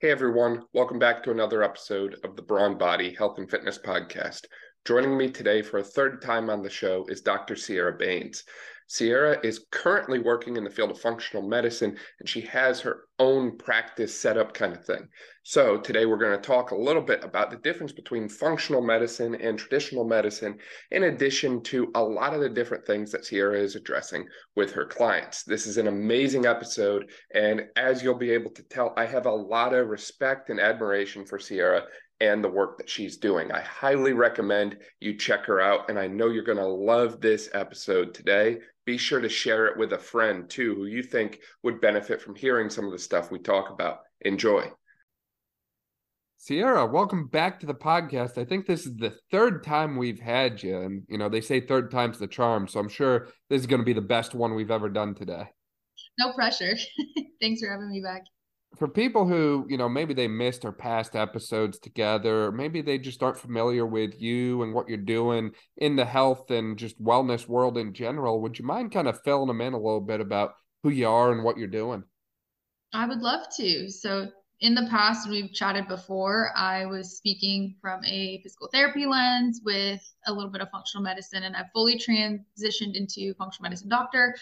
Hey everyone, welcome back to another episode of the Brawn Body Health and Fitness Podcast. Joining me today for a third time on the show is Dr. Sierra Bains. Sierra is currently working in the field of functional medicine and she has her own practice setup kind of thing. So, today we're going to talk a little bit about the difference between functional medicine and traditional medicine, in addition to a lot of the different things that Sierra is addressing with her clients. This is an amazing episode. And as you'll be able to tell, I have a lot of respect and admiration for Sierra and the work that she's doing. I highly recommend you check her out. And I know you're going to love this episode today. Be sure to share it with a friend too, who you think would benefit from hearing some of the stuff we talk about. Enjoy. Sierra, welcome back to the podcast. I think this is the third time we've had you. And, you know, they say third time's the charm. So I'm sure this is going to be the best one we've ever done today. No pressure. Thanks for having me back for people who you know maybe they missed our past episodes together maybe they just aren't familiar with you and what you're doing in the health and just wellness world in general would you mind kind of filling them in a little bit about who you are and what you're doing? I would love to. So in the past we've chatted before i was speaking from a physical therapy lens with a little bit of functional medicine and i've fully transitioned into functional medicine doctor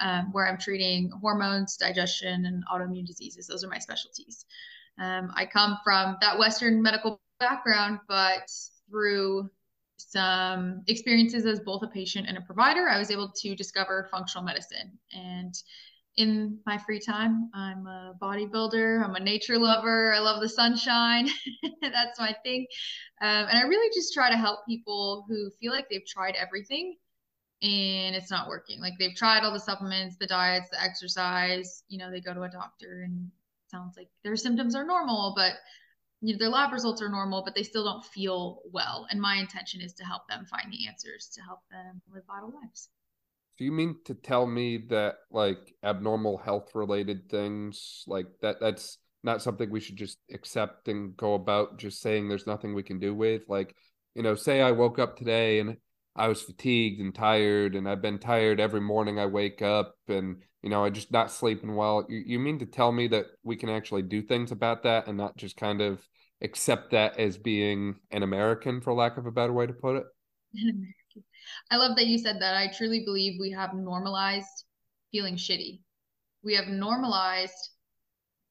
um, where I'm treating hormones, digestion, and autoimmune diseases. Those are my specialties. Um, I come from that Western medical background, but through some experiences as both a patient and a provider, I was able to discover functional medicine. And in my free time, I'm a bodybuilder, I'm a nature lover, I love the sunshine. That's my thing. Um, and I really just try to help people who feel like they've tried everything and it's not working. Like they've tried all the supplements, the diets, the exercise, you know, they go to a doctor and sounds like their symptoms are normal, but you know, their lab results are normal, but they still don't feel well. And my intention is to help them find the answers to help them live vital lives. Do you mean to tell me that like abnormal health related things like that that's not something we should just accept and go about just saying there's nothing we can do with like you know say I woke up today and I was fatigued and tired, and I've been tired every morning I wake up, and you know, I just not sleeping well. You, you mean to tell me that we can actually do things about that and not just kind of accept that as being an American, for lack of a better way to put it? I love that you said that. I truly believe we have normalized feeling shitty. We have normalized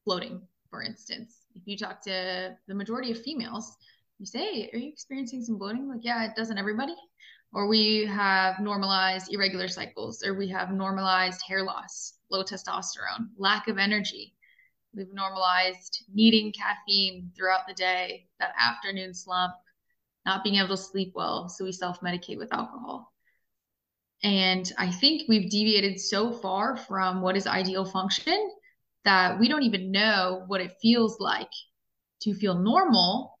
bloating, for instance. If you talk to the majority of females, you say, Are you experiencing some bloating? Like, yeah, it doesn't everybody or we have normalized irregular cycles, or we have normalized hair loss, low testosterone, lack of energy. We've normalized needing caffeine throughout the day, that afternoon slump, not being able to sleep well. So we self medicate with alcohol. And I think we've deviated so far from what is ideal function that we don't even know what it feels like to feel normal,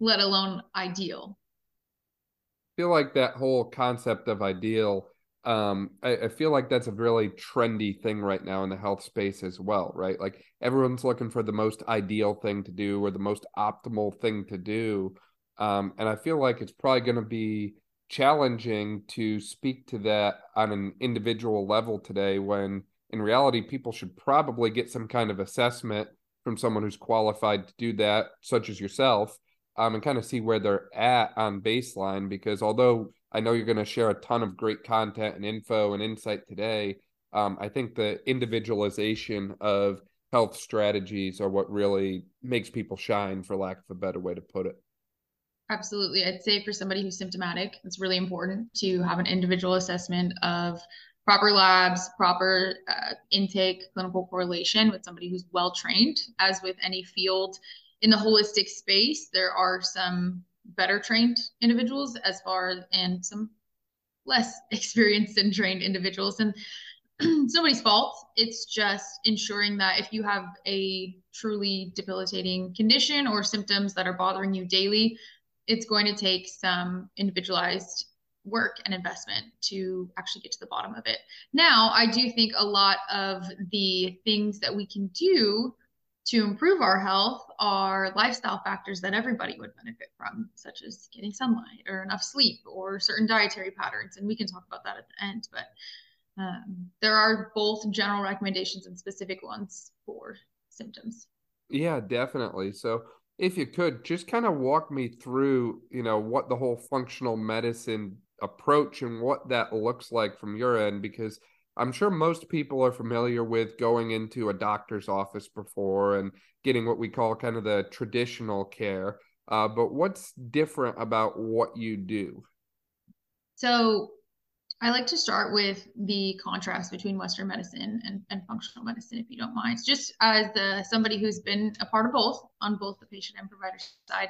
let alone ideal feel like that whole concept of ideal um I, I, feel like that's a really trendy thing right now in the health space as well right? Like everyone's looking for the most ideal thing to do or the most optimal thing to do. Um and i feel like it's probably going to be challenging to speak to that on an individual level today when in reality people should probably get some kind of assessment from someone who's qualified to do that such as yourself um, and kind of see where they're at on baseline. Because although I know you're going to share a ton of great content and info and insight today, um, I think the individualization of health strategies are what really makes people shine, for lack of a better way to put it. Absolutely. I'd say for somebody who's symptomatic, it's really important to have an individual assessment of proper labs, proper uh, intake, clinical correlation with somebody who's well trained. As with any field, in the holistic space, there are some better trained individuals as far as, and some less experienced and trained individuals. And it's nobody's fault. It's just ensuring that if you have a truly debilitating condition or symptoms that are bothering you daily, it's going to take some individualized work and investment to actually get to the bottom of it. Now, I do think a lot of the things that we can do to improve our health are lifestyle factors that everybody would benefit from, such as getting sunlight or enough sleep or certain dietary patterns. And we can talk about that at the end. But um, there are both general recommendations and specific ones for symptoms. Yeah, definitely. So if you could just kind of walk me through, you know, what the whole functional medicine approach and what that looks like from your end, because I'm sure most people are familiar with going into a doctor's office before and getting what we call kind of the traditional care. Uh, but what's different about what you do? So I like to start with the contrast between Western medicine and, and functional medicine, if you don't mind. Just as the somebody who's been a part of both on both the patient and provider side.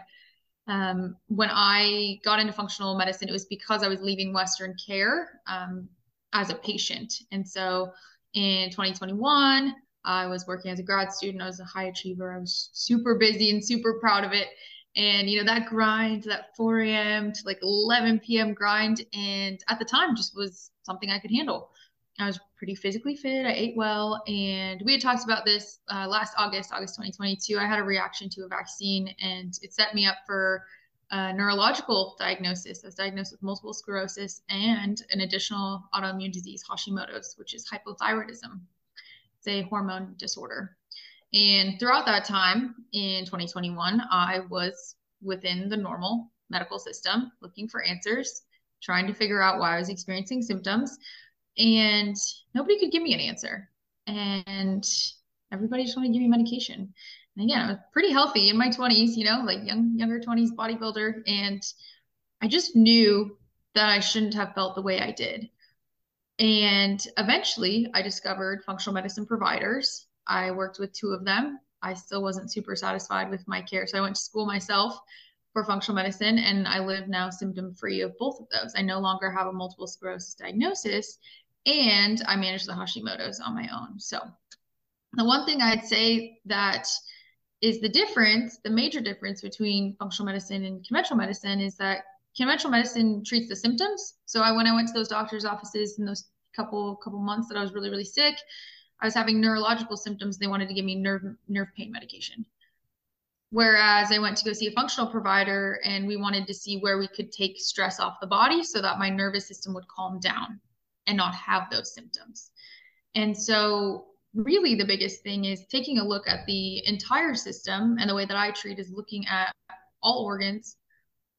Um, when I got into functional medicine, it was because I was leaving Western care um, as a patient. And so in 2021, I was working as a grad student. I was a high achiever. I was super busy and super proud of it and you know that grind that 4 a.m to like 11 p.m grind and at the time just was something i could handle i was pretty physically fit i ate well and we had talked about this uh, last august august 2022 i had a reaction to a vaccine and it set me up for a neurological diagnosis i was diagnosed with multiple sclerosis and an additional autoimmune disease hashimoto's which is hypothyroidism it's a hormone disorder and throughout that time in 2021, I was within the normal medical system looking for answers, trying to figure out why I was experiencing symptoms. And nobody could give me an answer. And everybody just wanted to give me medication. And again, I was pretty healthy in my 20s, you know, like young, younger 20s bodybuilder. And I just knew that I shouldn't have felt the way I did. And eventually I discovered functional medicine providers I worked with two of them. I still wasn't super satisfied with my care. So I went to school myself for functional medicine and I live now symptom free of both of those. I no longer have a multiple sclerosis diagnosis and I manage the Hashimoto's on my own. So the one thing I'd say that is the difference, the major difference between functional medicine and conventional medicine is that conventional medicine treats the symptoms. So I when I went to those doctors' offices in those couple couple months that I was really really sick, I was having neurological symptoms. They wanted to give me nerve nerve pain medication. Whereas I went to go see a functional provider and we wanted to see where we could take stress off the body so that my nervous system would calm down and not have those symptoms. And so really the biggest thing is taking a look at the entire system and the way that I treat is looking at all organs,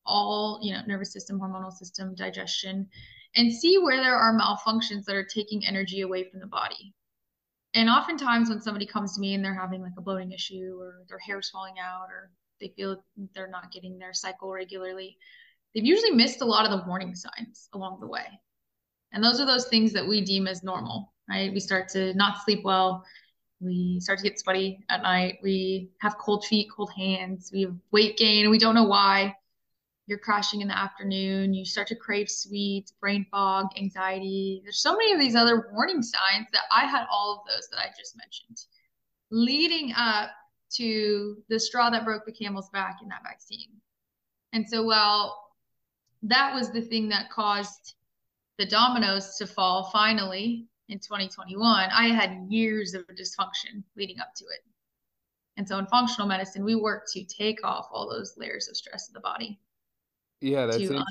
all, you know, nervous system, hormonal system, digestion, and see where there are malfunctions that are taking energy away from the body. And oftentimes when somebody comes to me and they're having like a bloating issue or their hair's falling out or they feel they're not getting their cycle regularly they've usually missed a lot of the warning signs along the way. And those are those things that we deem as normal right we start to not sleep well. We start to get sweaty at night. We have cold feet cold hands. We have weight gain. And we don't know why. You're crashing in the afternoon, you start to crave sweets, brain fog, anxiety. There's so many of these other warning signs that I had all of those that I just mentioned leading up to the straw that broke the camel's back in that vaccine. And so, well, that was the thing that caused the dominoes to fall finally in 2021. I had years of dysfunction leading up to it. And so in functional medicine, we work to take off all those layers of stress of the body. Yeah, that's in,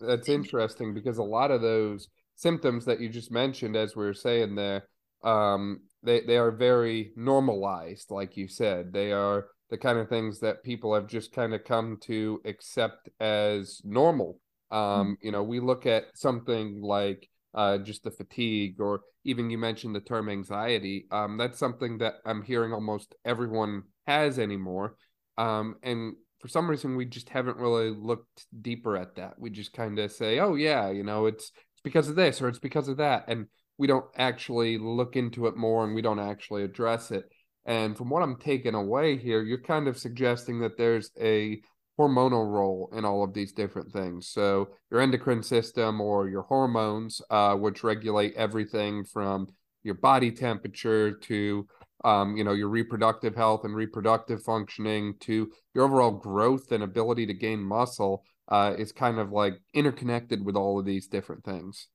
that's interesting because a lot of those symptoms that you just mentioned, as we were saying there, um, they they are very normalized, like you said. They are the kind of things that people have just kind of come to accept as normal. Um, mm-hmm. You know, we look at something like uh, just the fatigue, or even you mentioned the term anxiety. Um, that's something that I'm hearing almost everyone has anymore. Um, and for some reason we just haven't really looked deeper at that. We just kind of say, "Oh yeah, you know, it's it's because of this or it's because of that," and we don't actually look into it more and we don't actually address it. And from what I'm taking away here, you're kind of suggesting that there's a hormonal role in all of these different things. So your endocrine system or your hormones, uh, which regulate everything from your body temperature to um, you know, your reproductive health and reproductive functioning to your overall growth and ability to gain muscle uh, is kind of like interconnected with all of these different things.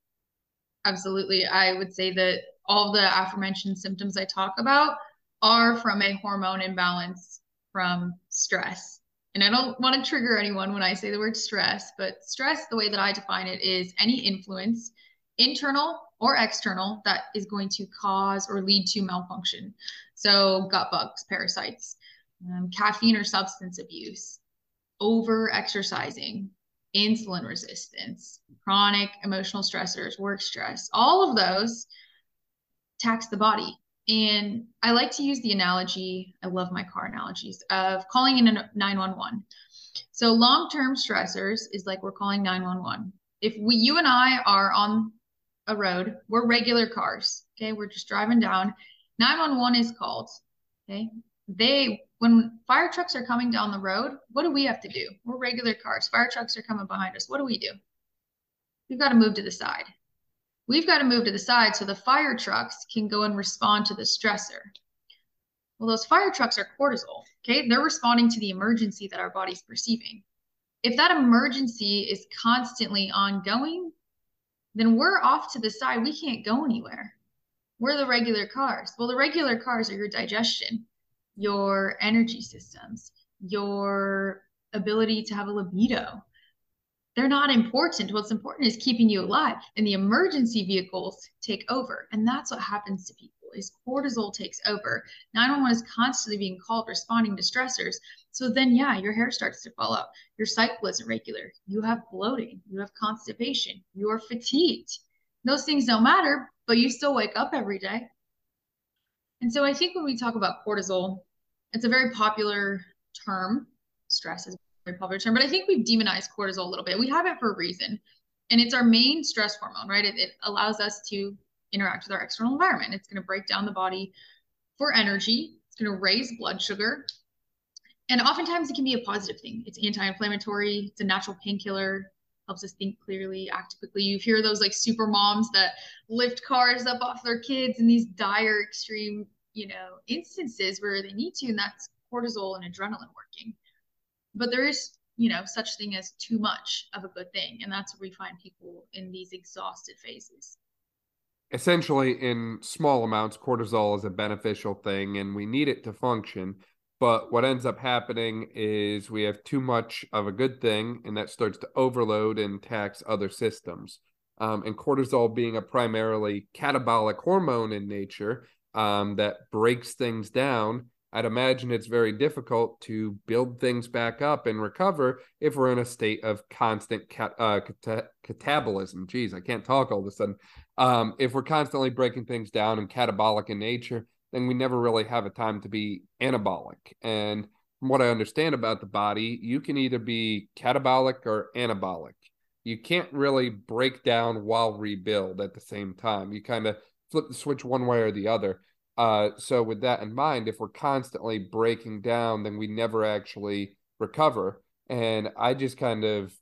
Absolutely. I would say that all the aforementioned symptoms I talk about are from a hormone imbalance from stress. And I don't want to trigger anyone when I say the word stress, but stress, the way that I define it, is any influence, internal or external that is going to cause or lead to malfunction. So gut bugs, parasites, um, caffeine or substance abuse, over exercising, insulin resistance, chronic emotional stressors, work stress, all of those tax the body. And I like to use the analogy, I love my car analogies, of calling in a 911. So long term stressors is like we're calling 911. If we, you and I are on a road, we're regular cars. Okay. We're just driving down. 911 is called. Okay. They, when fire trucks are coming down the road, what do we have to do? We're regular cars. Fire trucks are coming behind us. What do we do? We've got to move to the side. We've got to move to the side so the fire trucks can go and respond to the stressor. Well, those fire trucks are cortisol. Okay. They're responding to the emergency that our body's perceiving. If that emergency is constantly ongoing, then we're off to the side. We can't go anywhere. We're the regular cars. Well, the regular cars are your digestion, your energy systems, your ability to have a libido. They're not important. What's important is keeping you alive. And the emergency vehicles take over. And that's what happens to people is cortisol takes over. 911 is constantly being called responding to stressors. So then, yeah, your hair starts to fall out. Your cycle isn't regular. You have bloating. You have constipation. You're fatigued. Those things don't matter, but you still wake up every day. And so I think when we talk about cortisol, it's a very popular term. Stress is popular term, but I think we've demonized cortisol a little bit. We have it for a reason. And it's our main stress hormone, right? It, it allows us to interact with our external environment. It's going to break down the body for energy. It's going to raise blood sugar and oftentimes it can be a positive thing. It's anti-inflammatory. It's a natural painkiller. Helps us think clearly, act quickly. You hear those like super moms that lift cars up off their kids in these dire, extreme, you know, instances where they need to, and that's cortisol and adrenaline working. But there is, you know, such thing as too much of a good thing, and that's where we find people in these exhausted phases essentially in small amounts cortisol is a beneficial thing and we need it to function but what ends up happening is we have too much of a good thing, and that starts to overload and tax other systems. Um, and cortisol being a primarily catabolic hormone in nature um, that breaks things down, I'd imagine it's very difficult to build things back up and recover if we're in a state of constant cat, uh, cat- catabolism. Geez, I can't talk all of a sudden. Um, if we're constantly breaking things down and catabolic in nature, then we never really have a time to be anabolic. And from what I understand about the body, you can either be catabolic or anabolic. You can't really break down while rebuild at the same time. You kind of flip the switch one way or the other. Uh, so with that in mind, if we're constantly breaking down, then we never actually recover. And I just kind of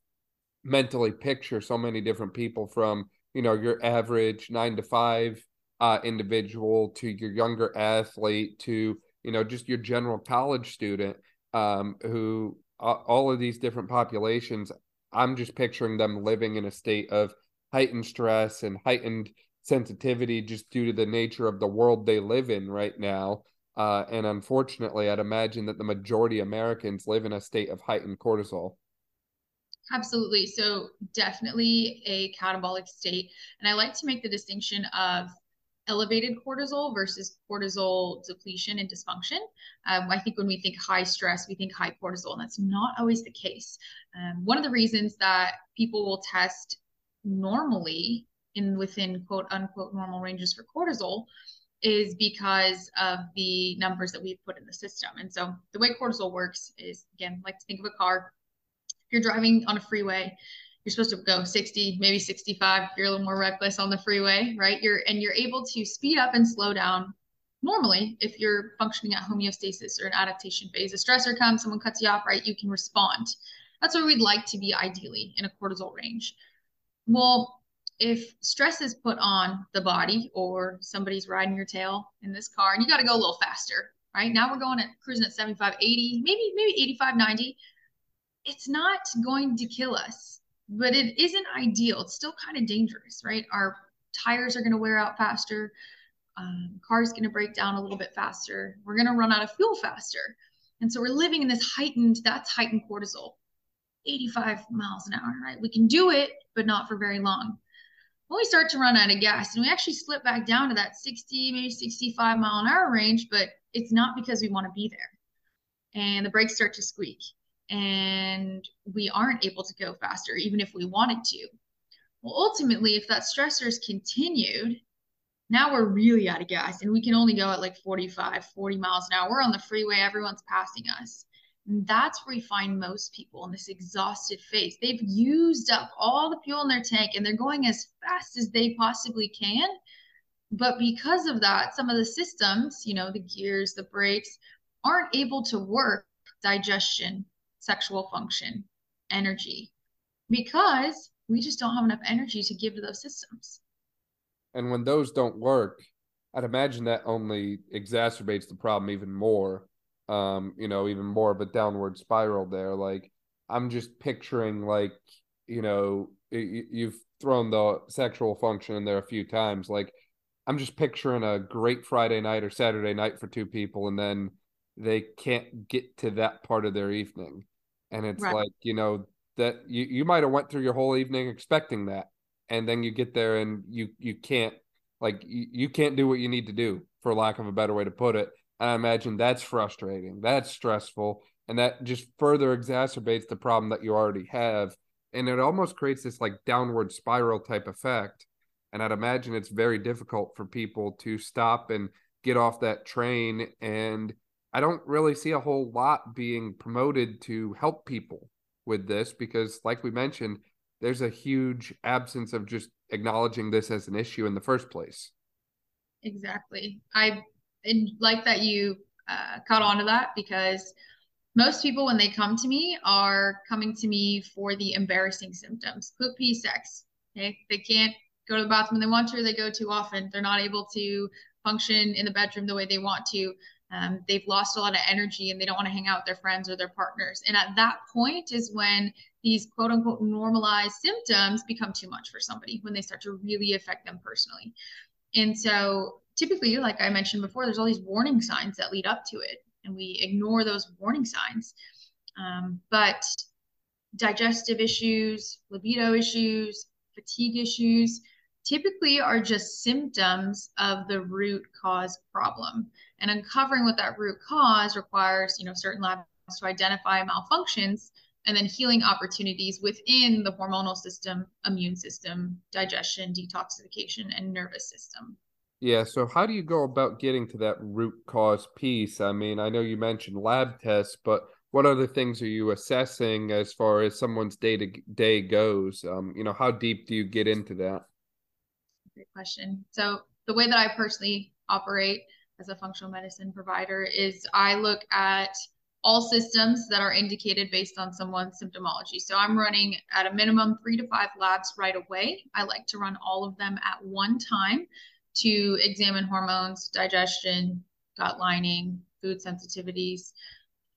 mentally picture so many different people from, you know, your average nine to five uh, individual to your younger athlete to you know just your general college student um, who uh, all of these different populations i'm just picturing them living in a state of heightened stress and heightened sensitivity just due to the nature of the world they live in right now uh, and unfortunately i'd imagine that the majority of americans live in a state of heightened cortisol Absolutely. So, definitely a catabolic state. And I like to make the distinction of elevated cortisol versus cortisol depletion and dysfunction. Um, I think when we think high stress, we think high cortisol, and that's not always the case. Um, one of the reasons that people will test normally in within quote unquote normal ranges for cortisol is because of the numbers that we've put in the system. And so the way cortisol works is again, like to think of a car. If you're driving on a freeway you're supposed to go 60 maybe 65 you're a little more reckless on the freeway right? You're and you're able to speed up and slow down normally if you're functioning at homeostasis or an adaptation phase. A stressor comes someone cuts you off right? You can respond. That's where we'd like to be ideally in a cortisol range. Well if stress is put on the body or somebody's riding your tail in this car and you got to go a little faster right now we're going at cruising at 75 80 maybe maybe 85 90 it's not going to kill us but it isn't ideal. It's still kind of dangerous, right? Our tires are going to wear out faster. Um, car's going to break down a little bit faster. We're going to run out of fuel faster. And so we're living in this heightened, that's heightened cortisol, 85 miles an hour, right? We can do it, but not for very long. When we start to run out of gas and we actually slip back down to that 60, maybe 65 mile an hour range, but it's not because we want to be there. and the brakes start to squeak and we aren't able to go faster, even if we wanted to. Well, ultimately, if that stressor is continued, now we're really out of gas and we can only go at like 45, 40 miles an hour. We're on the freeway, everyone's passing us. And that's where you find most people in this exhausted phase. They've used up all the fuel in their tank and they're going as fast as they possibly can. But because of that, some of the systems, you know, the gears, the brakes, aren't able to work digestion, sexual function, energy, because we just don't have enough energy to give to those systems. And when those don't work, I'd imagine that only exacerbates the problem even more. Um, you know, even more of a downward spiral there. Like I'm just picturing like, you know, you've thrown the sexual function in there a few times. Like I'm just picturing a great Friday night or Saturday night for two people and then they can't get to that part of their evening. And it's right. like, you know, that you, you might have went through your whole evening expecting that and then you get there and you you can't like you, you can't do what you need to do for lack of a better way to put it i imagine that's frustrating that's stressful and that just further exacerbates the problem that you already have and it almost creates this like downward spiral type effect and i'd imagine it's very difficult for people to stop and get off that train and i don't really see a whole lot being promoted to help people with this because like we mentioned there's a huge absence of just acknowledging this as an issue in the first place. Exactly. I like that you uh, caught on to that because most people, when they come to me, are coming to me for the embarrassing symptoms poop, pee, sex. Okay. They can't go to the bathroom when they want to, or they go too often. They're not able to function in the bedroom the way they want to. Um, they've lost a lot of energy and they don't want to hang out with their friends or their partners. And at that point is when these quote unquote normalized symptoms become too much for somebody when they start to really affect them personally. And so typically, like I mentioned before, there's all these warning signs that lead up to it, and we ignore those warning signs. Um, but digestive issues, libido issues, fatigue issues typically are just symptoms of the root cause problem. And uncovering what that root cause requires, you know, certain labs to identify malfunctions and then healing opportunities within the hormonal system, immune system, digestion, detoxification, and nervous system. Yeah. So, how do you go about getting to that root cause piece? I mean, I know you mentioned lab tests, but what other things are you assessing as far as someone's day to day goes? Um, you know, how deep do you get into that? Great question. So, the way that I personally operate as a functional medicine provider is I look at all systems that are indicated based on someone's symptomology. So I'm running at a minimum three to five labs right away. I like to run all of them at one time to examine hormones, digestion, gut lining, food sensitivities,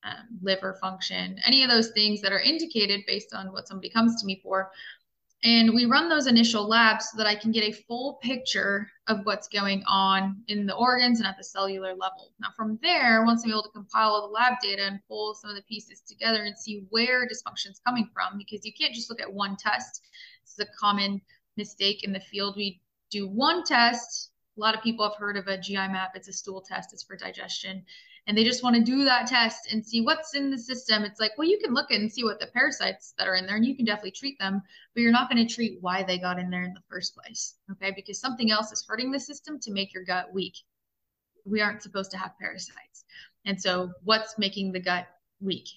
um, liver function, any of those things that are indicated based on what somebody comes to me for. And we run those initial labs so that I can get a full picture of what's going on in the organs and at the cellular level. Now, from there, once I'm able to compile all the lab data and pull some of the pieces together and see where dysfunction is coming from, because you can't just look at one test. This is a common mistake in the field. We do one test. A lot of people have heard of a GI map. It's a stool test. It's for digestion and they just want to do that test and see what's in the system. It's like, well, you can look and see what the parasites that are in there and you can definitely treat them, but you're not going to treat why they got in there in the first place. Okay. Because something else is hurting the system to make your gut weak. We aren't supposed to have parasites. And so, what's making the gut weak?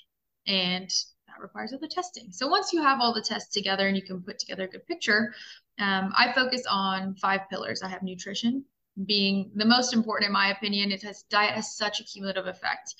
And that requires other testing. So, once you have all the tests together and you can put together a good picture, um, I focus on five pillars. I have nutrition, being the most important in my opinion. It has diet has such a cumulative effect.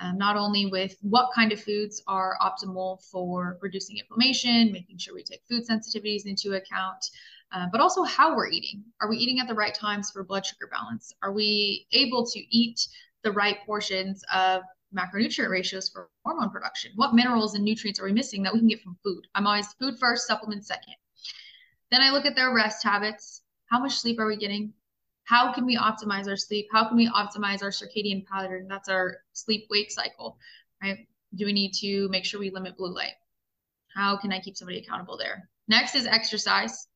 Um, not only with what kind of foods are optimal for reducing inflammation, making sure we take food sensitivities into account, uh, but also how we're eating. Are we eating at the right times for blood sugar balance? Are we able to eat the right portions of macronutrient ratios for hormone production? What minerals and nutrients are we missing that we can get from food? I'm always food first, supplement second. Then I look at their rest habits. How much sleep are we getting? how can we optimize our sleep? How can we optimize our circadian pattern? That's our sleep wake cycle, right? Do we need to make sure we limit blue light? How can I keep somebody accountable there? Next is exercise.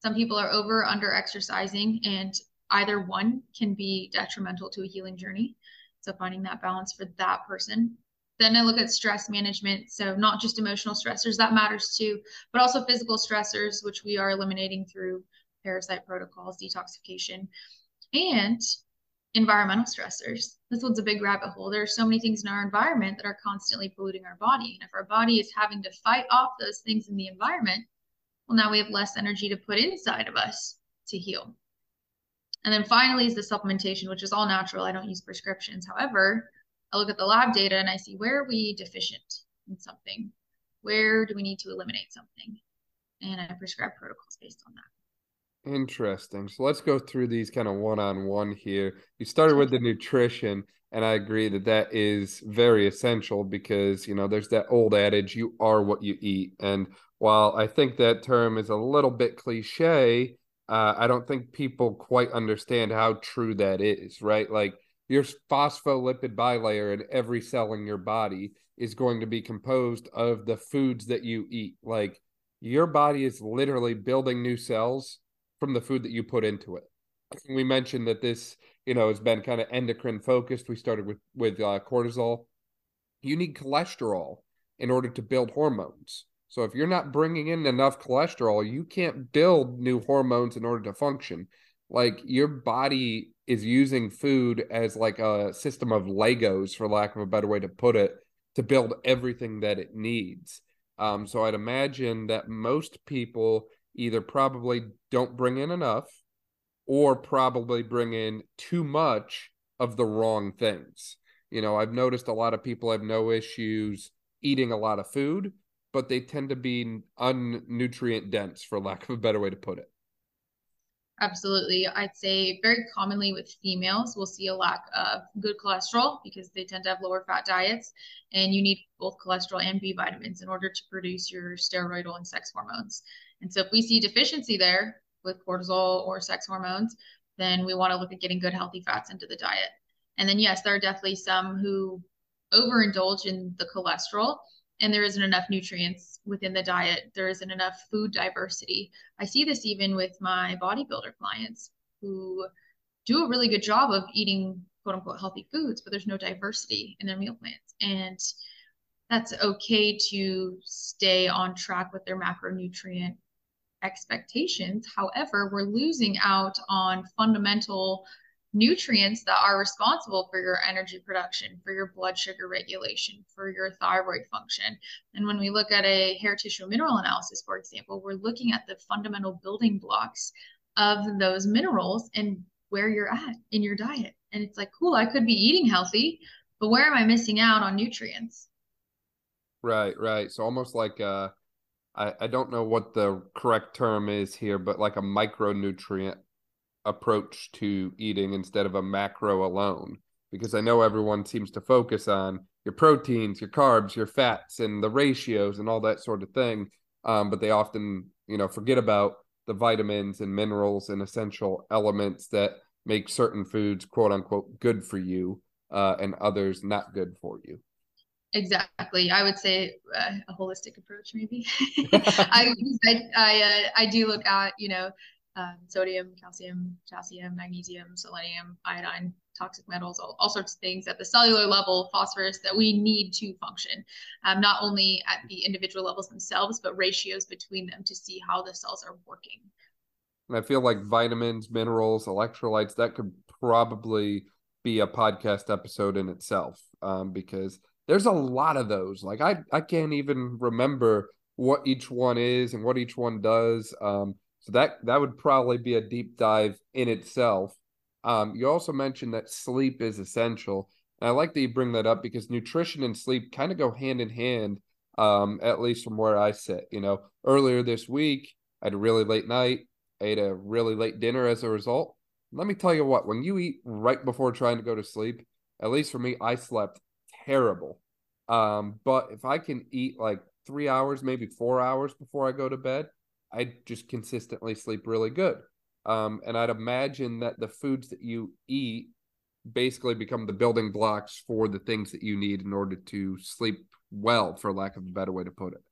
Some people are over under exercising, and either one can be detrimental to a healing journey. So finding that balance for that person. Then I look at stress management. So, not just emotional stressors, that matters too, but also physical stressors, which we are eliminating through parasite protocols, detoxification, and environmental stressors. This one's a big rabbit hole. There are so many things in our environment that are constantly polluting our body. And if our body is having to fight off those things in the environment, well, now we have less energy to put inside of us to heal. And then finally is the supplementation, which is all natural. I don't use prescriptions. However, I look at the lab data and I see where are we deficient in something? Where do we need to eliminate something? And I prescribe protocols based on that. Interesting. So let's go through these kind of one on one here. You started with the nutrition, and I agree that that is very essential because, you know, there's that old adage, you are what you eat. And while I think that term is a little bit cliche, uh, I don't think people quite understand how true that is, right? Like your phospholipid bilayer in every cell in your body is going to be composed of the foods that you eat. Like your body is literally building new cells from the food that you put into it. We mentioned that this, you know, has been kind of endocrine focused. We started with with uh, cortisol. You need cholesterol in order to build hormones. So if you're not bringing in enough cholesterol, you can't build new hormones in order to function. Like your body is using food as like a system of Legos, for lack of a better way to put it, to build everything that it needs. Um, so I'd imagine that most people either probably don't bring in enough or probably bring in too much of the wrong things. You know, I've noticed a lot of people have no issues eating a lot of food, but they tend to be unnutrient dense, for lack of a better way to put it. Absolutely. I'd say very commonly with females, we'll see a lack of good cholesterol because they tend to have lower fat diets. And you need both cholesterol and B vitamins in order to produce your steroidal and sex hormones. And so if we see deficiency there with cortisol or sex hormones, then we want to look at getting good healthy fats into the diet. And then yes, there are definitely some who overindulge in the cholesterol and there isn't enough nutrients within the diet. There isn't enough food diversity. I see this even with my bodybuilder clients who do a really good job of eating quote unquote healthy foods, but there's no diversity in their meal plans. And that's okay to stay on track with their macronutrient expectations. However, we're losing out on fundamental nutrients that are responsible for your energy production, for your blood sugar regulation, for your thyroid function. And when we look at a hair tissue mineral analysis, for example, we're looking at the fundamental building blocks of those minerals and where you're at in your diet. And it's like, cool, I could be eating healthy, but where am I missing out on nutrients? Right, right. So almost like uh I, I don't know what the correct term is here, but like a micronutrient approach to eating instead of a macro alone. Because I know everyone seems to focus on your proteins, your carbs, your fats, and the ratios and all that sort of thing. Um, but they often, you know, forget about the vitamins and minerals and essential elements that make certain foods quote unquote good for you uh, and others not good for you. Exactly. I would say uh, a holistic approach, maybe. I I I, uh, I, do look at you know um, sodium, calcium, potassium, magnesium, selenium, iodine, toxic metals, all, all sorts of things at the cellular level, phosphorus that we need to function, um, not only at the individual levels themselves, but ratios between them to see how the cells are working. And I feel like vitamins, minerals, electrolytes that could probably be a podcast episode in itself um, because there's a lot of those. Like I I can't even remember what each one is and what each one does. Um, so that that would probably be a deep dive in itself. Um, you also mentioned that sleep is essential. And I like that you bring that up because nutrition and sleep kind of go hand in hand, um, at least from where I sit. You know, earlier this week, I had a really late night. I ate a really late dinner as a result. Let me tell you what, when you eat right before trying to go to sleep, at least for me, I slept terrible. Um, but if I can eat like three hours, maybe four hours before I go to bed, I just consistently sleep really good. Um, and I'd imagine that the foods that you eat basically become the building blocks for the things that you need in order to sleep well, for lack of a better way to put it.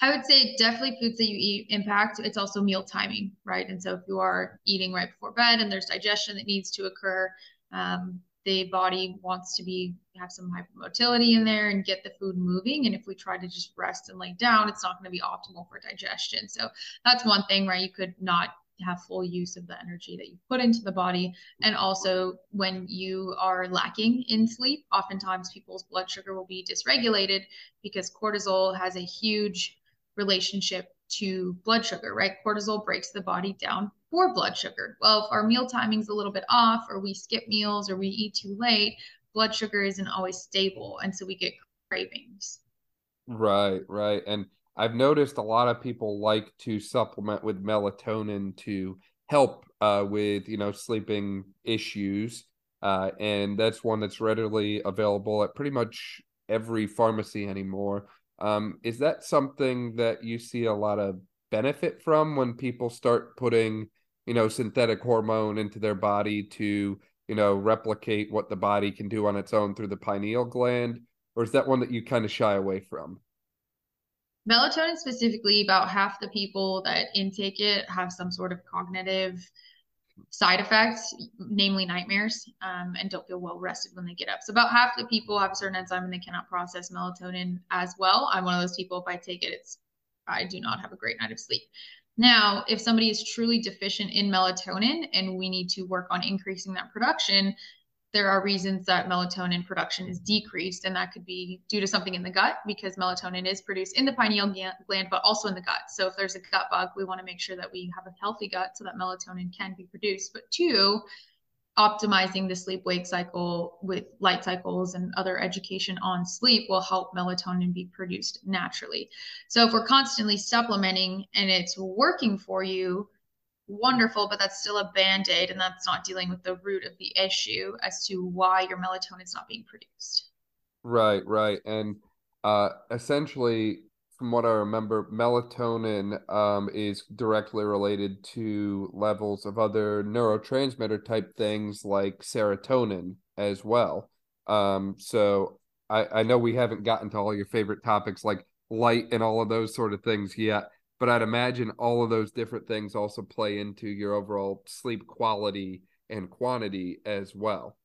I would say definitely foods that you eat impact. It's also meal timing, right? And so if you are eating right before bed and there's digestion that needs to occur, um, the body wants to be have some hypermotility in there and get the food moving. And if we try to just rest and lay down it's not going to be optimal for digestion. So that's one thing right? You could not have full use of the energy that you put into the body. And also when you are lacking in sleep oftentimes people's blood sugar will be dysregulated because cortisol has a huge relationship to blood sugar right cortisol breaks the body down for blood sugar. Well, if our meal timing's a little bit off, or we skip meals, or we eat too late, blood sugar isn't always stable. And so we get cravings. Right, right. And I've noticed a lot of people like to supplement with melatonin to help uh, with, you know, sleeping issues. Uh, and that's one that's readily available at pretty much every pharmacy anymore. Um, is that something that you see a lot of benefit from when people start putting you know synthetic hormone into their body to you know replicate what the body can do on its own through the pineal gland? Or is that one that you kind of shy away from? Melatonin specifically about half the people that intake it have some sort of cognitive side effects namely nightmares um, and don't feel well rested when they get up. So about half the people have a certain enzyme and they cannot process melatonin as well. I'm one of those people if i take it it's i do not have a great night of sleep. Now, if somebody is truly deficient in melatonin and we need to work on increasing that production, there are reasons that melatonin production is decreased, and that could be due to something in the gut because melatonin is produced in the pineal gland, but also in the gut. So, if there's a gut bug, we want to make sure that we have a healthy gut so that melatonin can be produced. But two, optimizing the sleep wake cycle with light cycles and other education on sleep will help melatonin be produced naturally. So if we're constantly supplementing and it's working for you, wonderful, but that's still a band aid and that's not dealing with the root of the issue as to why your melatonin is not being produced. Right, right. And uh, essentially, from what I remember, melatonin um, is directly related to levels of other neurotransmitter type things like serotonin as well. Um, so I, I know we haven't gotten to all your favorite topics like light and all of those sort of things yet, but I'd imagine all of those different things also play into your overall sleep quality and quantity as well.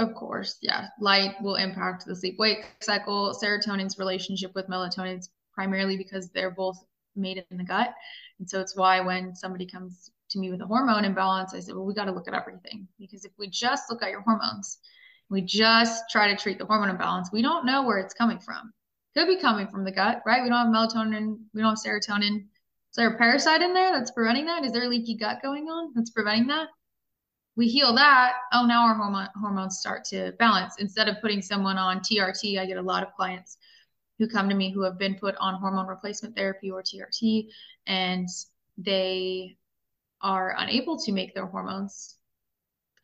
Of course, yeah. Light will impact the sleep wake cycle. Serotonin's relationship with melatonin is primarily because they're both made in the gut. And so it's why when somebody comes to me with a hormone imbalance, I said, well, we got to look at everything because if we just look at your hormones, we just try to treat the hormone imbalance, we don't know where it's coming from. Could be coming from the gut, right? We don't have melatonin, we don't have serotonin. Is there a parasite in there that's preventing that? Is there a leaky gut going on that's preventing that? we heal that oh now our hormone, hormones start to balance instead of putting someone on trt i get a lot of clients who come to me who have been put on hormone replacement therapy or trt and they are unable to make their hormones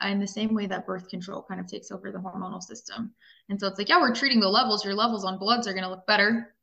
in the same way that birth control kind of takes over the hormonal system and so it's like yeah we're treating the levels your levels on bloods are going to look better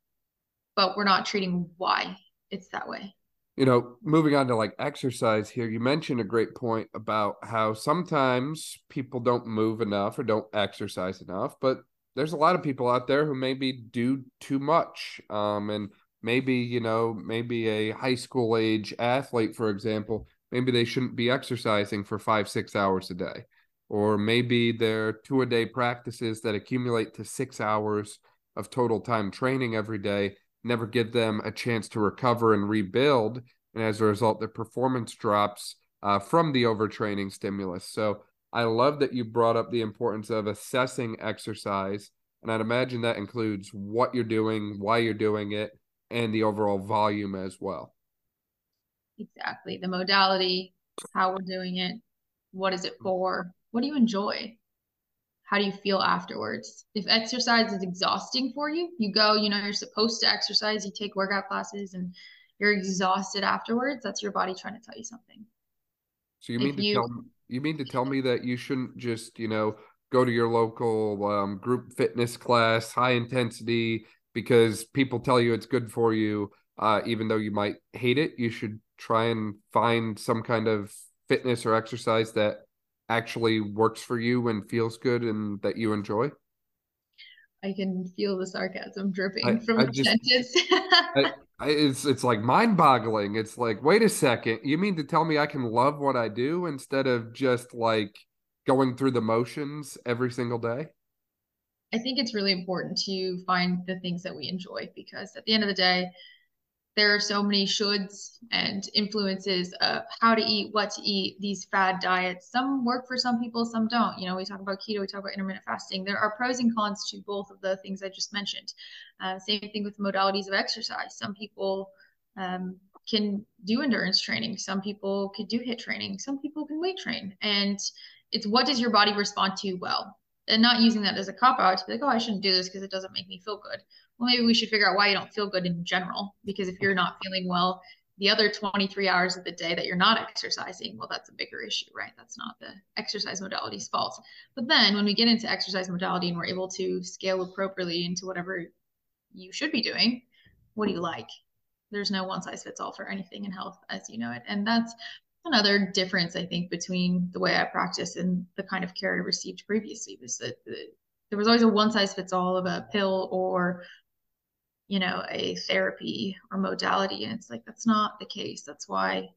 but we're not treating why it's that way you know, moving on to like exercise here, you mentioned a great point about how sometimes people don't move enough or don't exercise enough, but there's a lot of people out there who maybe do too much. Um, and maybe, you know, maybe a high school age athlete, for example, maybe they shouldn't be exercising for five, six hours a day. Or maybe their two a day practices that accumulate to six hours of total time training every day never give them a chance to recover and rebuild. And as a result, their performance drops uh, from the overtraining stimulus. So I love that you brought up the importance of assessing exercise. And I'd imagine that includes what you're doing, why you're doing it, and the overall volume as well. Exactly. The modality, how we're doing it, what is it for? What do you enjoy? how do you feel afterwards? If exercise is exhausting for you, you go, you know, you're supposed to exercise, you take workout classes and you're exhausted afterwards, that's your body trying to tell you something. So you mean to tell you mean to tell me that you shouldn't just, you know, go to your local um, group fitness class, high intensity, because people tell you it's good for you, uh, even though you might hate it. You should try and find some kind of fitness or exercise that actually works for you and feels good and that you enjoy? I can feel the sarcasm dripping I, from I just, sentence. I, it's it's like mind boggling. It's like, wait a second, you mean to tell me I can love what I do instead of just like going through the motions every single day? I think it's really important to find the things that we enjoy because at the end of the day, there are so many shoulds and influences of how to eat, what to eat, these fad diets. Some work for some people, some don't. You know, we talk about keto, we talk about intermittent fasting. There are pros and cons to both of the things I just mentioned. Uh, same thing with modalities of exercise. Some people um, can do endurance training. Some people can do HIIT training. Some people can weight train. And it's what does your body respond to well? And not using that as a cop out to be like, oh, I shouldn't do this because it doesn't make me feel good well, maybe we should figure out why you don't feel good in general. Because if you're not feeling well the other 23 hours of the day that you're not exercising, well, that's a bigger issue, right? That's not the exercise modality's fault. But then when we get into exercise modality and we're able to scale appropriately into whatever you should be doing, what do you like? There's no one size fits all for anything in health, as you know it. And that's another difference, I think, between the way I practice and the kind of care I received previously was that the, there was always a one size fits all of a pill or you know, a therapy or modality. And it's like, that's not the case. That's why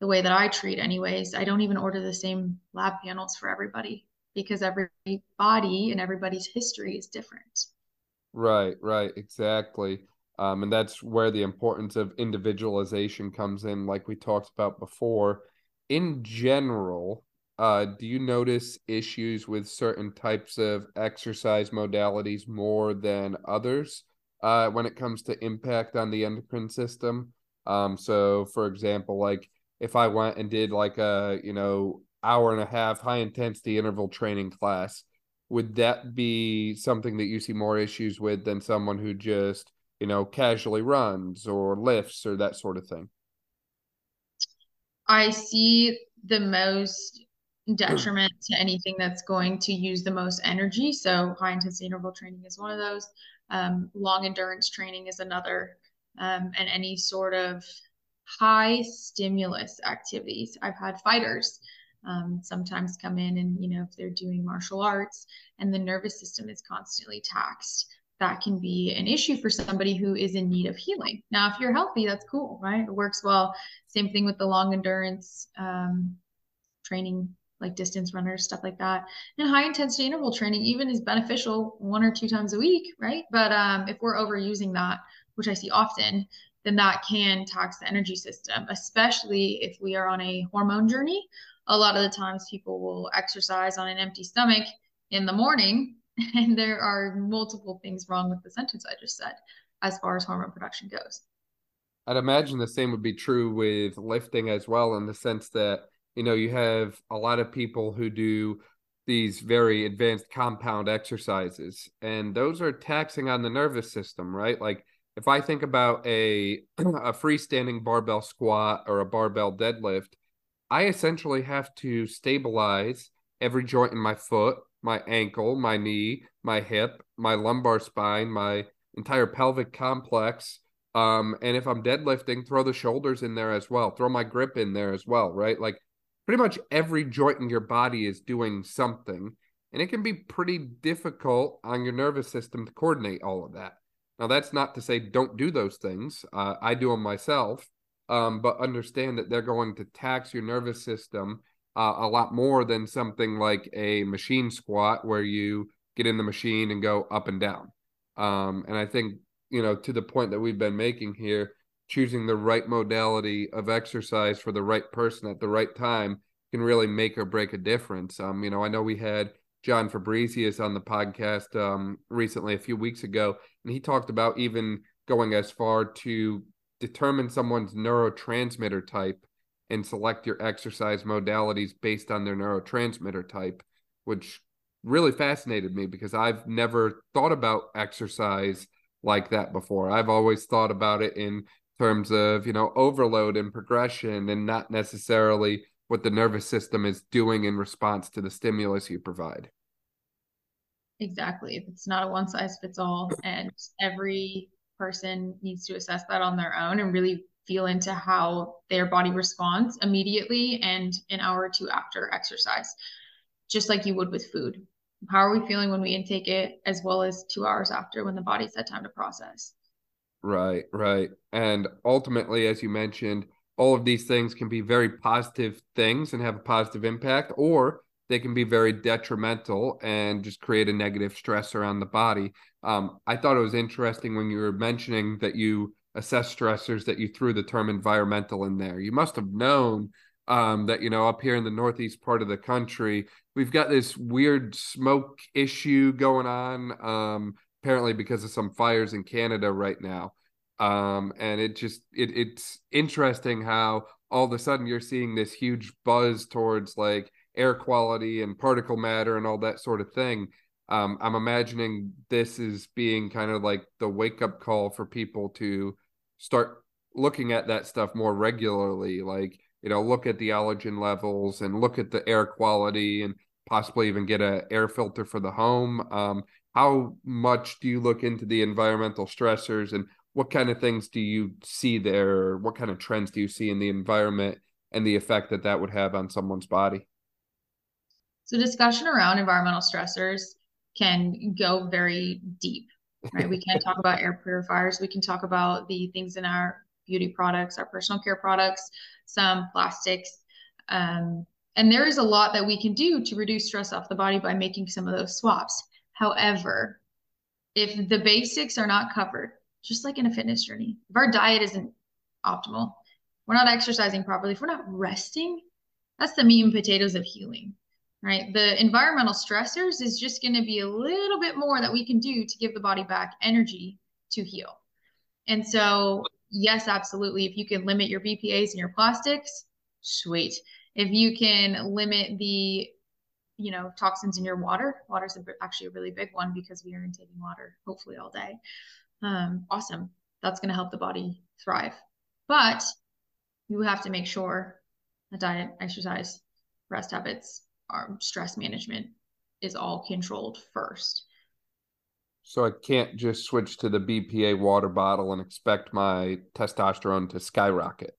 the way that I treat, anyways, I don't even order the same lab panels for everybody because every body and everybody's history is different. Right, right, exactly. Um, and that's where the importance of individualization comes in, like we talked about before. In general, uh, do you notice issues with certain types of exercise modalities more than others? Uh, when it comes to impact on the endocrine system. Um, so for example, like if I went and did like a you know hour and a half high intensity interval training class, would that be something that you see more issues with than someone who just you know casually runs or lifts or that sort of thing? I see the most detriment to anything that's going to use the most energy. So high intensity interval training is one of those. Um, long endurance training is another, um, and any sort of high stimulus activities. I've had fighters um, sometimes come in and, you know, if they're doing martial arts and the nervous system is constantly taxed, that can be an issue for somebody who is in need of healing. Now, if you're healthy, that's cool, right? It works well. Same thing with the long endurance um, training like distance runners, stuff like that. And high intensity interval training even is beneficial one or two times a week, right? But um, if we're overusing that, which I see often, then that can tax the energy system, especially if we are on a hormone journey. A lot of the times people will exercise on an empty stomach in the morning, and there are multiple things wrong with the sentence I just said as far as hormone production goes. I'd imagine the same would be true with lifting as well, in the sense that you know you have a lot of people who do these very advanced compound exercises and those are taxing on the nervous system right? Like if i think about a a freestanding barbell squat or a barbell deadlift i essentially have to stabilize every joint in my foot my ankle my knee my hip my lumbar spine my entire pelvic complex um and if i'm deadlifting throw the shoulders in there as well throw my grip in there as well right? Like pretty much every joint in your body is doing something. And it can be pretty difficult on your nervous system to coordinate all of that. Now, that's not to say don't do those things. Uh, I do them myself, um, but understand that they're going to tax your nervous system uh, a lot more than something like a machine squat where you get in the machine and go up and down. Um, and I think, you know, to the point that we've been making here, choosing the right modality of exercise for the right person at the right time can really make or break a difference. Um, you know, I know we had John Fabrizius on the podcast um, recently, a few weeks ago, and he talked about even going as far to determine someone's neurotransmitter type and select your exercise modalities based on their neurotransmitter type, which really fascinated me because I've never thought about exercise like that before. I've always thought about it in terms of you know overload and progression and not necessarily what the nervous system is doing in response to the stimulus you provide. Exactly. It's not a one size fits all and every person needs to assess that on their own and really feel into how their body responds immediately and an hour or two after exercise just like you would with food. How are we feeling when we intake it as well as two hours after when the body's had time to process Right, right. And ultimately, as you mentioned, all of these things can be very positive things and have a positive impact, or they can be very detrimental and just create a negative stress around the body. Um, I thought it was interesting when you were mentioning that you assess stressors that you threw the term environmental in there. You must have known um, that you know up here in the northeast part of the country we've got this weird smoke issue going on um, apparently because of some fires in canada right now. Um, and it just it, it's interesting how all of a sudden you're seeing this huge buzz towards like air quality and particle matter and all that sort of thing. Um, i'm imagining this is being kind of like the wake up call for people to start looking at that stuff more regularly like you know look at the allergen levels and look at the air quality and possibly even get a air filter for the home. Um, how much do you look into the environmental stressors and what kind of things do you see there what kind of trends do you see in the environment and the effect that that would have on someone's body so discussion around environmental stressors can go very deep right we can't talk about air purifiers we can talk about the things in our beauty products our personal care products some plastics. Um, and there is a lot that we can do to reduce stress off the body by making some of those swaps. However, if the basics are not covered, just like in a fitness journey, if our diet isn't optimal, we're not exercising properly, if we're not resting, that's the meat and potatoes of healing, right? The environmental stressors is just going to be a little bit more that we can do to give the body back energy to heal. And so yes, absolutely. If you can limit your BPAs and your plastics, sweet. If you can limit the, you know, toxins in your water, water is actually a really big one because we are intaking water hopefully all day. Um, awesome. That's going to help the body thrive. But you have to make sure the diet, exercise, rest habits, our stress management is all controlled first. So I can't just switch to the BPA water bottle and expect my testosterone to skyrocket.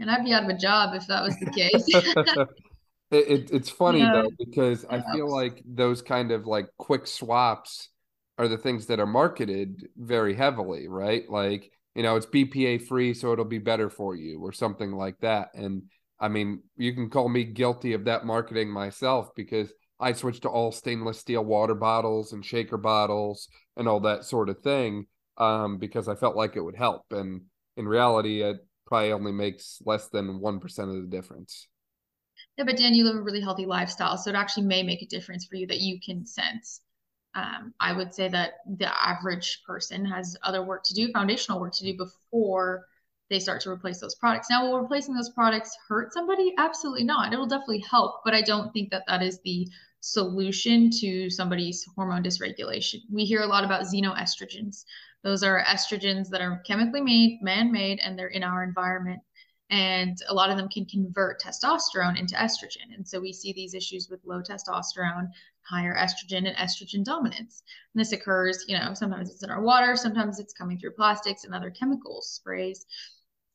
And I'd be out of a job if that was the case. it, it, it's funny yeah. though because I feel like those kind of like quick swaps are the things that are marketed very heavily, right? Like you know it's BPA free, so it'll be better for you or something like that. And I mean, you can call me guilty of that marketing myself because I switched to all stainless steel water bottles and shaker bottles and all that sort of thing um, because I felt like it would help. And in reality, it probably only makes less than 1% of the difference. Yeah, but Dan, you live a really healthy lifestyle. So it actually may make a difference for you that you can sense. Um, I would say that the average person has other work to do, foundational work to do before they start to replace those products. Now, will replacing those products hurt somebody? Absolutely not. It'll definitely help, but I don't think that that is the solution to somebody's hormone dysregulation. We hear a lot about xenoestrogens. Those are estrogens that are chemically made, man made, and they're in our environment. And a lot of them can convert testosterone into estrogen. And so we see these issues with low testosterone, higher estrogen, and estrogen dominance. And this occurs, you know, sometimes it's in our water, sometimes it's coming through plastics and other chemicals, sprays,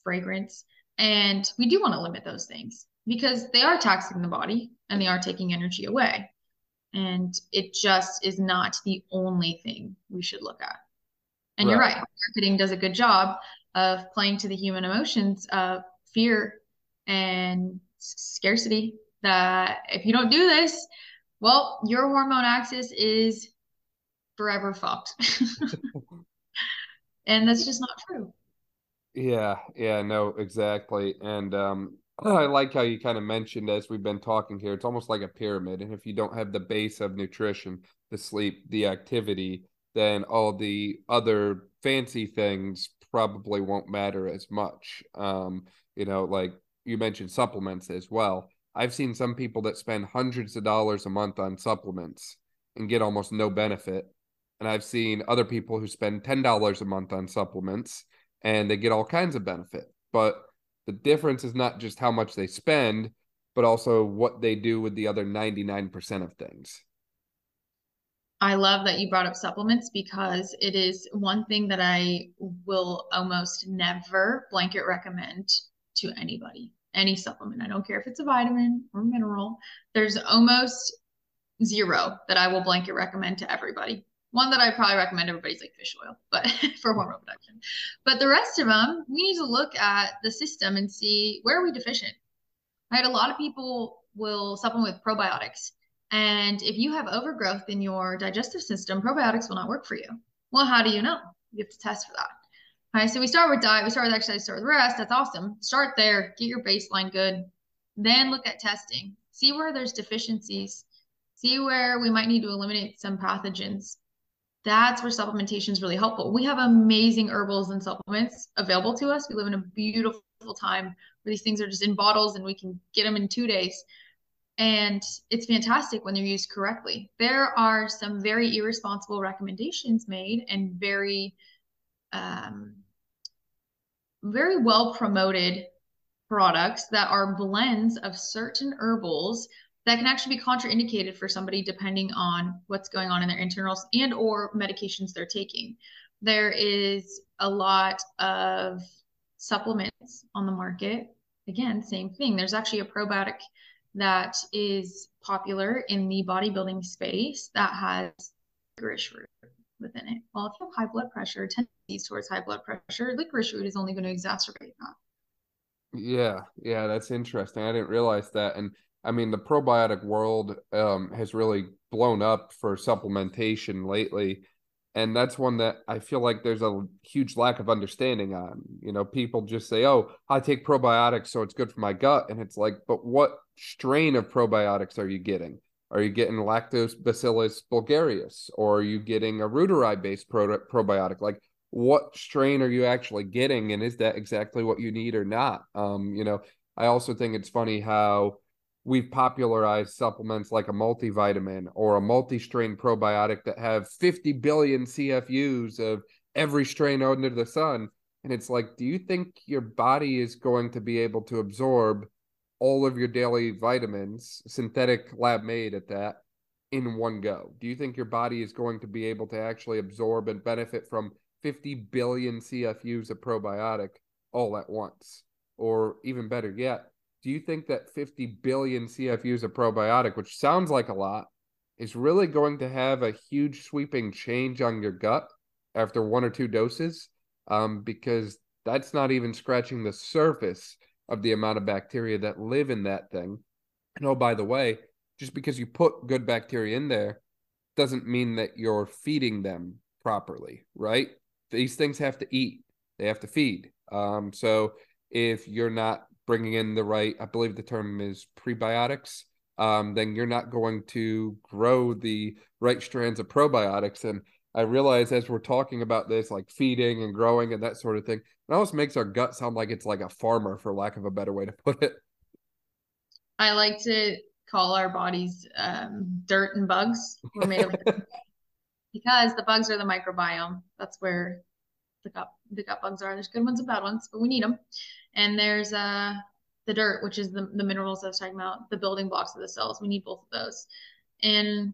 fragrance. And we do want to limit those things because they are taxing the body and they are taking energy away. And it just is not the only thing we should look at. And right. you're right, marketing does a good job of playing to the human emotions of fear and scarcity. That if you don't do this, well, your hormone axis is forever fucked. and that's just not true. Yeah, yeah, no, exactly. And um I like how you kind of mentioned as we've been talking here, it's almost like a pyramid. And if you don't have the base of nutrition, the sleep, the activity, then all the other fancy things probably won't matter as much. Um, you know, like you mentioned supplements as well. I've seen some people that spend hundreds of dollars a month on supplements and get almost no benefit. And I've seen other people who spend $10 a month on supplements and they get all kinds of benefit. But the difference is not just how much they spend, but also what they do with the other 99% of things. I love that you brought up supplements because it is one thing that I will almost never blanket recommend to anybody. Any supplement. I don't care if it's a vitamin or mineral. There's almost zero that I will blanket recommend to everybody. One that I probably recommend everybody's like fish oil, but for hormone production. But the rest of them, we need to look at the system and see where are we deficient. Right? A lot of people will supplement with probiotics. And if you have overgrowth in your digestive system, probiotics will not work for you. Well, how do you know? You have to test for that. All right, so we start with diet, we start with exercise, start with rest. That's awesome. Start there, get your baseline good. Then look at testing. See where there's deficiencies. See where we might need to eliminate some pathogens. That's where supplementation is really helpful. We have amazing herbals and supplements available to us. We live in a beautiful time where these things are just in bottles and we can get them in two days. And it's fantastic when they're used correctly. There are some very irresponsible recommendations made and very, um, very well promoted products that are blends of certain herbals that can actually be contraindicated for somebody depending on what's going on in their internals and or medications they're taking. There is a lot of supplements on the market. Again same thing. There's actually a probiotic that is popular in the bodybuilding space that has licorice root within it well if you have high blood pressure tendencies towards high blood pressure licorice root is only going to exacerbate that yeah yeah that's interesting i didn't realize that and I mean, the probiotic world um, has really blown up for supplementation lately. And that's one that I feel like there's a huge lack of understanding on. You know, people just say, oh, I take probiotics, so it's good for my gut. And it's like, but what strain of probiotics are you getting? Are you getting Lactobacillus bulgarius or are you getting a reuteri based pro- probiotic? Like, what strain are you actually getting? And is that exactly what you need or not? Um, you know, I also think it's funny how we've popularized supplements like a multivitamin or a multi-strain probiotic that have 50 billion CFUs of every strain under the sun. And it's like, do you think your body is going to be able to absorb all of your daily vitamins, synthetic lab made at that, in one go? Do you think your body is going to be able to actually absorb and benefit from 50 billion CFUs of probiotic all at once? Or even better yet, do you think that 50 billion CFUs of probiotic, which sounds like a lot, is really going to have a huge sweeping change on your gut after one or two doses? Um, because that's not even scratching the surface of the amount of bacteria that live in that thing. And oh, by the way, just because you put good bacteria in there doesn't mean that you're feeding them properly, right? These things have to eat, they have to feed. Um, so if you're not bringing in the right, I believe the term is prebiotics, um, then you're not going to grow the right strands of probiotics. And I realize as we're talking about this, like feeding and growing and that sort of thing, it almost makes our gut sound like it's like a farmer, for lack of a better way to put it. I like to call our bodies um, dirt and bugs. We're made of because the bugs are the microbiome. That's where the gut the gut bugs are. There's good ones and bad ones, but we need them. And there's uh the dirt, which is the, the minerals I was talking about, the building blocks of the cells. We need both of those. And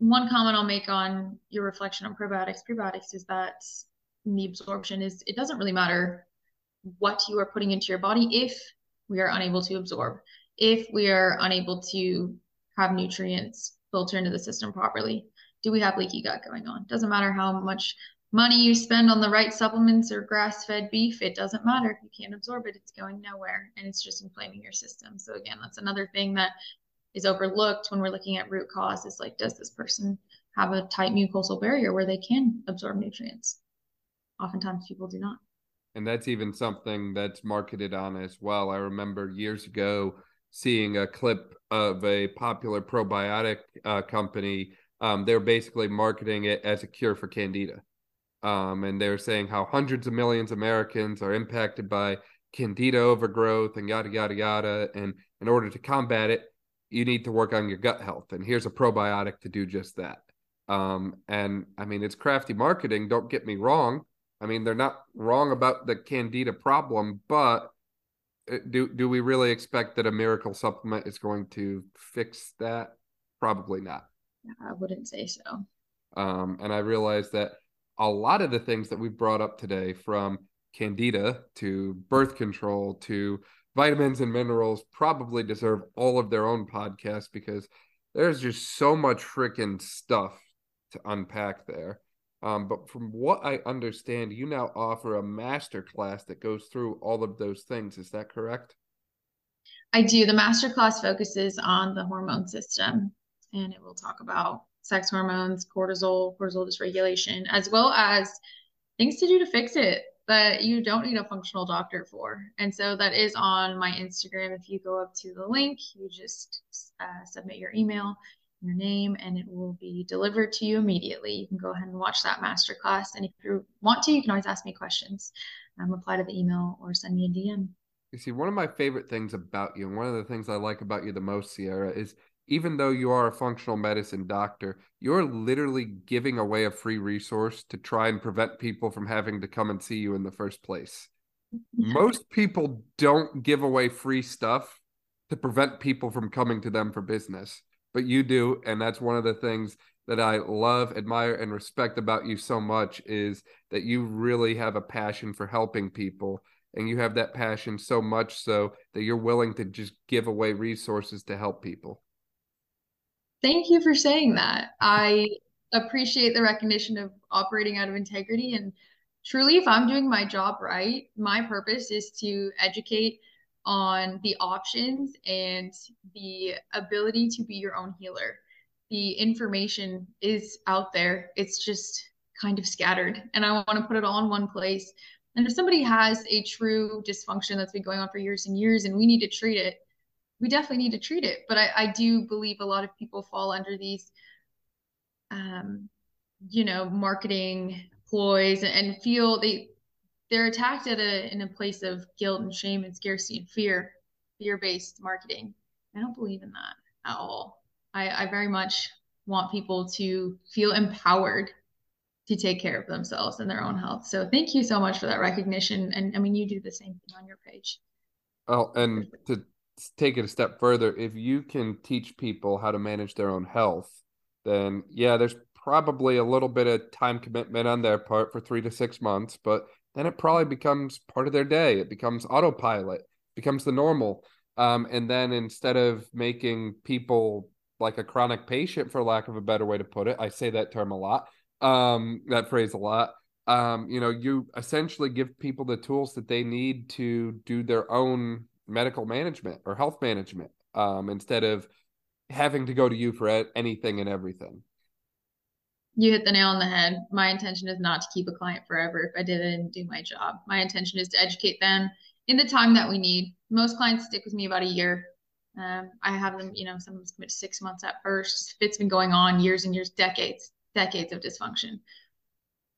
one comment I'll make on your reflection on probiotics, prebiotics is that the absorption is it doesn't really matter what you are putting into your body if we are unable to absorb, if we are unable to have nutrients filter into the system properly. Do we have leaky gut going on? Doesn't matter how much money you spend on the right supplements or grass fed beef, it doesn't matter. If you can't absorb it, it's going nowhere and it's just inflaming your system. So, again, that's another thing that is overlooked when we're looking at root cause is like, does this person have a tight mucosal barrier where they can absorb nutrients? Oftentimes people do not. And that's even something that's marketed on as well. I remember years ago seeing a clip of a popular probiotic uh, company. Um, they're basically marketing it as a cure for candida um, and they're saying how hundreds of millions of Americans are impacted by candida overgrowth and yada yada yada. And in order to combat it, you need to work on your gut health. And here's a probiotic to do just that. Um, and I mean, it's crafty marketing. Don't get me wrong. I mean, they're not wrong about the candida problem, but uh, do do we really expect that a miracle supplement is going to fix that? Probably not. I wouldn't say so. Um, and I realize that a lot of the things that we've brought up today from candida to birth control to vitamins and minerals probably deserve all of their own podcasts because there's just so much freaking stuff to unpack there. Um, but from what I understand, you now offer a master class that goes through all of those things. Is that correct? I do. The masterclass focuses on the hormone system and it will talk about sex hormones, cortisol, cortisol dysregulation, as well as things to do to fix it that you don't need a functional doctor for. And so that is on my Instagram. If you go up to the link, you just uh, submit your email, your name, and it will be delivered to you immediately. You can go ahead and watch that masterclass. And if you want to, you can always ask me questions, um, reply to the email, or send me a DM. You see, one of my favorite things about you, and one of the things I like about you the most, Sierra, is even though you are a functional medicine doctor, you're literally giving away a free resource to try and prevent people from having to come and see you in the first place. Most people don't give away free stuff to prevent people from coming to them for business, but you do. And that's one of the things that I love, admire, and respect about you so much is that you really have a passion for helping people. And you have that passion so much so that you're willing to just give away resources to help people. Thank you for saying that. I appreciate the recognition of operating out of integrity. And truly, if I'm doing my job right, my purpose is to educate on the options and the ability to be your own healer. The information is out there, it's just kind of scattered. And I want to put it all in one place. And if somebody has a true dysfunction that's been going on for years and years and we need to treat it, we definitely need to treat it. But I, I do believe a lot of people fall under these, um, you know, marketing ploys and feel they they're attacked at a in a place of guilt and shame and scarcity and fear, fear based marketing. I don't believe in that at all. I, I very much want people to feel empowered to take care of themselves and their own health. So thank you so much for that recognition. And I mean, you do the same thing on your page. Oh, and to take it a step further, if you can teach people how to manage their own health, then yeah, there's probably a little bit of time commitment on their part for three to six months, but then it probably becomes part of their day. It becomes autopilot, becomes the normal. Um, and then instead of making people like a chronic patient, for lack of a better way to put it, I say that term a lot, um, that phrase a lot. Um, you know, you essentially give people the tools that they need to do their own medical management or health management um, instead of having to go to you for anything and everything. You hit the nail on the head. My intention is not to keep a client forever if I didn't do my job. My intention is to educate them in the time that we need. Most clients stick with me about a year. Um, I have them, you know, sometimes commit six months at first. It's been going on years and years, decades, decades of dysfunction.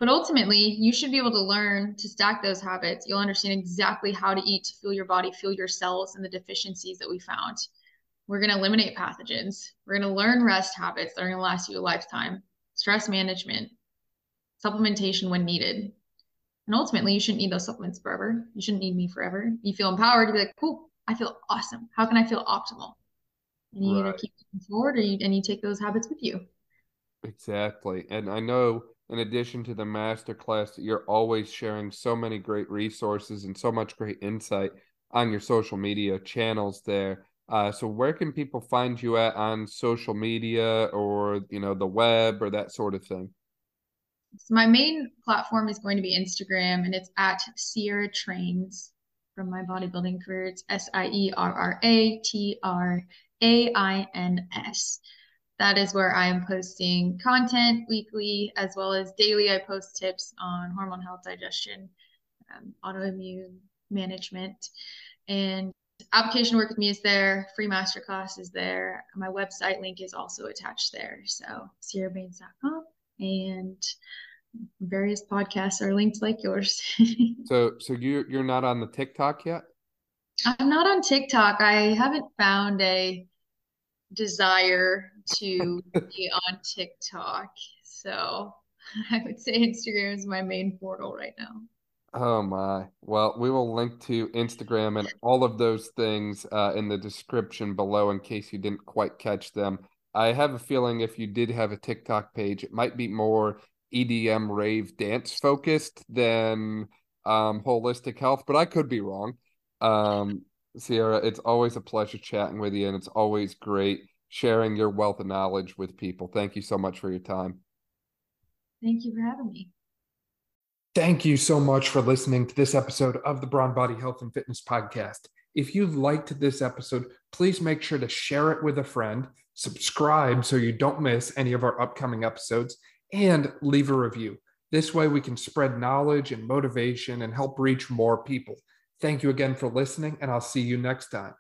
But ultimately, you should be able to learn to stack those habits. You'll understand exactly how to eat to fuel your body, fuel your cells, and the deficiencies that we found. We're going to eliminate pathogens. We're going to learn rest habits that are going to last you a lifetime, stress management, supplementation when needed. And ultimately, you shouldn't need those supplements forever. You shouldn't need me forever. You feel empowered to be like, cool, I feel awesome. How can I feel optimal? And you right. either keep moving forward or you, and you take those habits with you. Exactly. And I know in addition to the master class you're always sharing so many great resources and so much great insight on your social media channels there uh, so where can people find you at on social media or you know the web or that sort of thing? So my main platform is going to be instagram and it's at sierra trains from my bodybuilding career. It's s-i-e-r-r-a-t-r-a-i-n-s that is where I am posting content weekly as well as daily. I post tips on hormone health, digestion, um, autoimmune management, and application work with me is there. Free masterclass is there. My website link is also attached there. So sierrabains.com and various podcasts are linked like yours. so so you you're not on the TikTok yet? I'm not on TikTok. I haven't found a desire to be on TikTok. So I would say Instagram is my main portal right now. Oh my. Well, we will link to Instagram and all of those things uh, in the description below in case you didn't quite catch them. I have a feeling if you did have a TikTok page, it might be more EDM rave dance focused than um, holistic health, but I could be wrong. Um, Sierra, it's always a pleasure chatting with you, and it's always great sharing your wealth of knowledge with people. Thank you so much for your time. Thank you for having me. Thank you so much for listening to this episode of the Brawn Body Health and Fitness Podcast. If you liked this episode, please make sure to share it with a friend, subscribe so you don't miss any of our upcoming episodes, and leave a review. This way, we can spread knowledge and motivation and help reach more people. Thank you again for listening, and I'll see you next time.